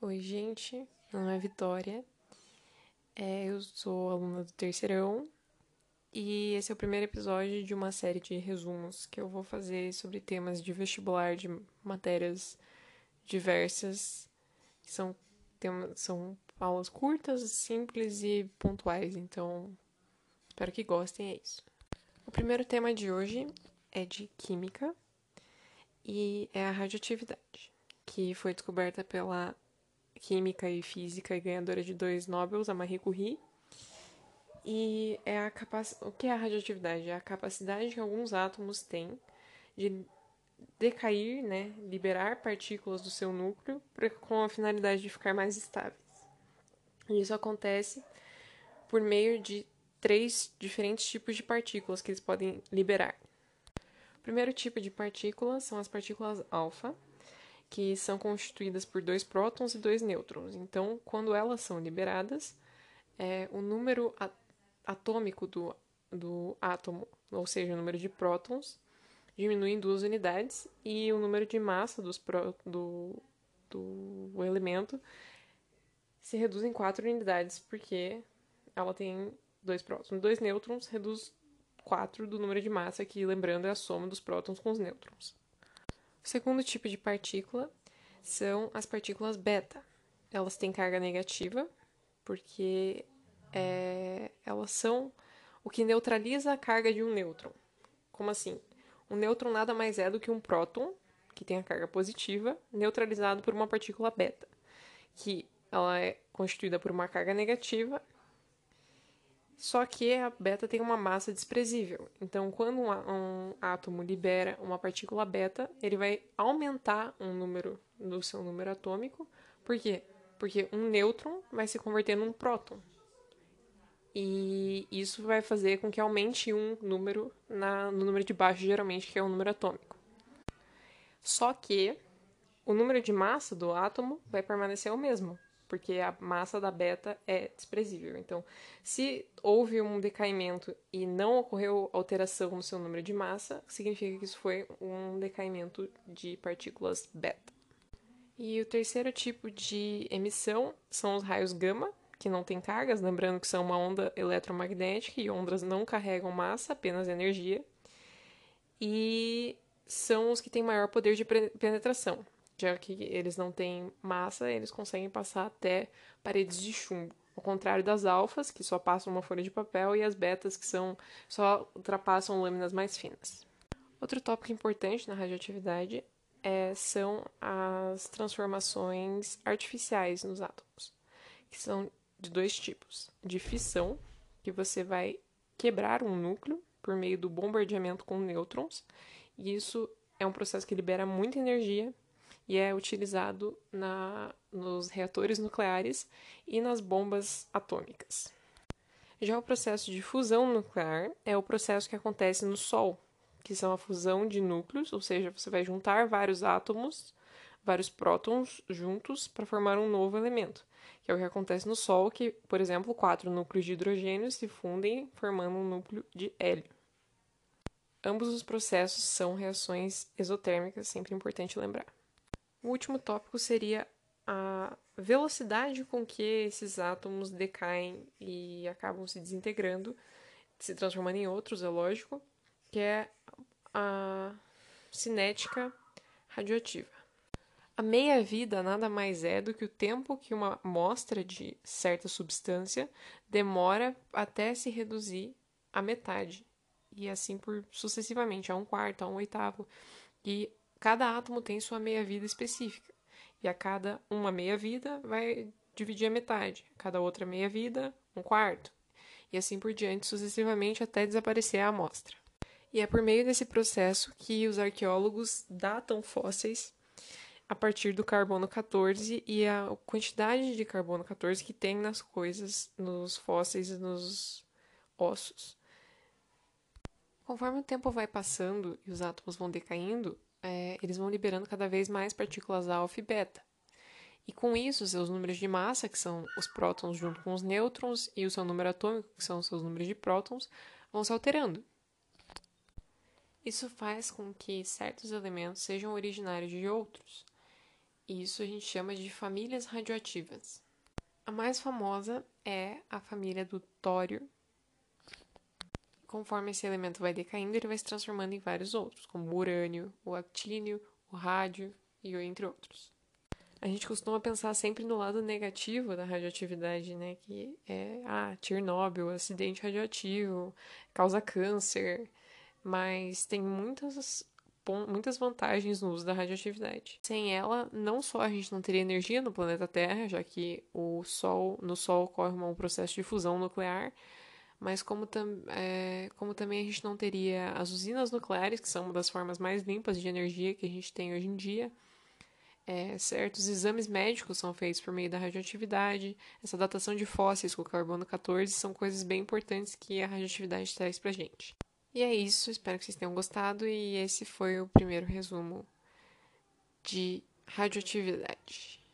Oi, gente. Meu nome é Vitória. É, eu sou aluna do terceirão e esse é o primeiro episódio de uma série de resumos que eu vou fazer sobre temas de vestibular de matérias diversas. São, temas, são aulas curtas, simples e pontuais, então espero que gostem. É isso. O primeiro tema de hoje é de Química e é a radioatividade, que foi descoberta pela química e física e ganhadora de dois Nobels, a Marie Curie. E é a capac... o que é a radioatividade? É a capacidade que alguns átomos têm de decair, né, liberar partículas do seu núcleo pra, com a finalidade de ficar mais estáveis. E isso acontece por meio de três diferentes tipos de partículas que eles podem liberar. O primeiro tipo de partículas são as partículas alfa, que são constituídas por dois prótons e dois nêutrons. Então, quando elas são liberadas, é, o número atômico do, do átomo, ou seja, o número de prótons, diminui em duas unidades e o número de massa dos pró, do, do elemento se reduz em quatro unidades, porque ela tem dois prótons. Dois nêutrons reduz quatro do número de massa, que, lembrando, é a soma dos prótons com os nêutrons. O segundo tipo de partícula são as partículas beta. Elas têm carga negativa, porque é, elas são o que neutraliza a carga de um nêutron. Como assim? Um nêutron nada mais é do que um próton, que tem a carga positiva, neutralizado por uma partícula beta, que ela é constituída por uma carga negativa só que a beta tem uma massa desprezível. Então, quando um, um, átomo libera uma partícula beta, ele vai aumentar um número do seu número atômico. Por quê? Porque um nêutron vai se converter num próton. E isso vai fazer com que aumente um número na, no número de baixo, geralmente, que é o número atômico. Só que o número de massa do átomo vai permanecer o mesmo porque a massa da beta é desprezível. Então, se houve um decaimento e não ocorreu alteração no seu número de massa, significa que isso foi um decaimento de partículas beta. E o terceiro tipo de emissão são os raios gama, que não têm cargas, lembrando que são uma onda eletromagnética e ondas não carregam massa, apenas energia. E são os que têm maior poder de penetração já que eles não têm massa, eles conseguem passar até paredes de chumbo. Ao contrário das alfas, que só passam uma folha de papel, e as betas, que são só ultrapassam lâminas mais finas. Outro tópico importante na radioatividade é, são as transformações artificiais nos átomos, que são de dois tipos: de fissão, que você vai quebrar um núcleo por meio do bombardeamento com nêutrons, e isso é um processo que libera muita energia e é utilizado na, nos reatores nucleares e nas bombas atômicas. Já o processo de fusão nuclear é o processo que acontece no Sol, que são a fusão de núcleos, ou seja, você vai juntar vários átomos, vários prótons juntos para formar um novo elemento, que é o que acontece no Sol, que, por exemplo, quatro núcleos de hidrogênio se fundem formando um núcleo de hélio. Ambos os processos são reações exotérmicas, sempre importante lembrar. O último tópico seria a velocidade com que esses átomos decaem e acabam se desintegrando, se transformando em outros, é lógico, que é a cinética radioativa. A meia-vida nada mais é do que o tempo que uma amostra de certa substância demora até se reduzir à metade, e assim por sucessivamente, a um quarto, a um oitavo. E Cada átomo tem sua meia-vida específica, e a cada uma meia-vida vai dividir a metade, a cada outra meia-vida, um quarto, e assim por diante, sucessivamente até desaparecer a amostra. E é por meio desse processo que os arqueólogos datam fósseis a partir do carbono 14 e a quantidade de carbono 14 que tem nas coisas, nos fósseis e nos ossos. Conforme o tempo vai passando e os átomos vão decaindo, é, eles vão liberando cada vez mais partículas alfa e beta. E com isso, seus números de massa, que são os prótons junto com os nêutrons, e o seu número atômico, que são os seus números de prótons, vão se alterando. Isso faz com que certos elementos sejam originários de outros. E isso a gente chama de famílias radioativas. A mais famosa é a família do tório. Conforme esse elemento vai decaindo, ele vai se transformando em vários outros, como o urânio, o actínio, o rádio e entre outros. A gente costuma pensar sempre no lado negativo da radioatividade, né? Que é, ah, Chernobyl, acidente radioativo, causa câncer, mas tem muitas muitas vantagens no uso da radioatividade. Sem ela, não só a gente não teria energia no planeta Terra, já que o Sol, no Sol ocorre um processo de fusão nuclear, mas como, tam, é, como também a gente não teria as usinas nucleares, que são uma das formas mais limpas de energia que a gente tem hoje em dia, é, certos exames médicos são feitos por meio da radioatividade. Essa datação de fósseis com carbono 14 são coisas bem importantes que a radioatividade traz pra gente. E é isso, espero que vocês tenham gostado e esse foi o primeiro resumo de radioatividade.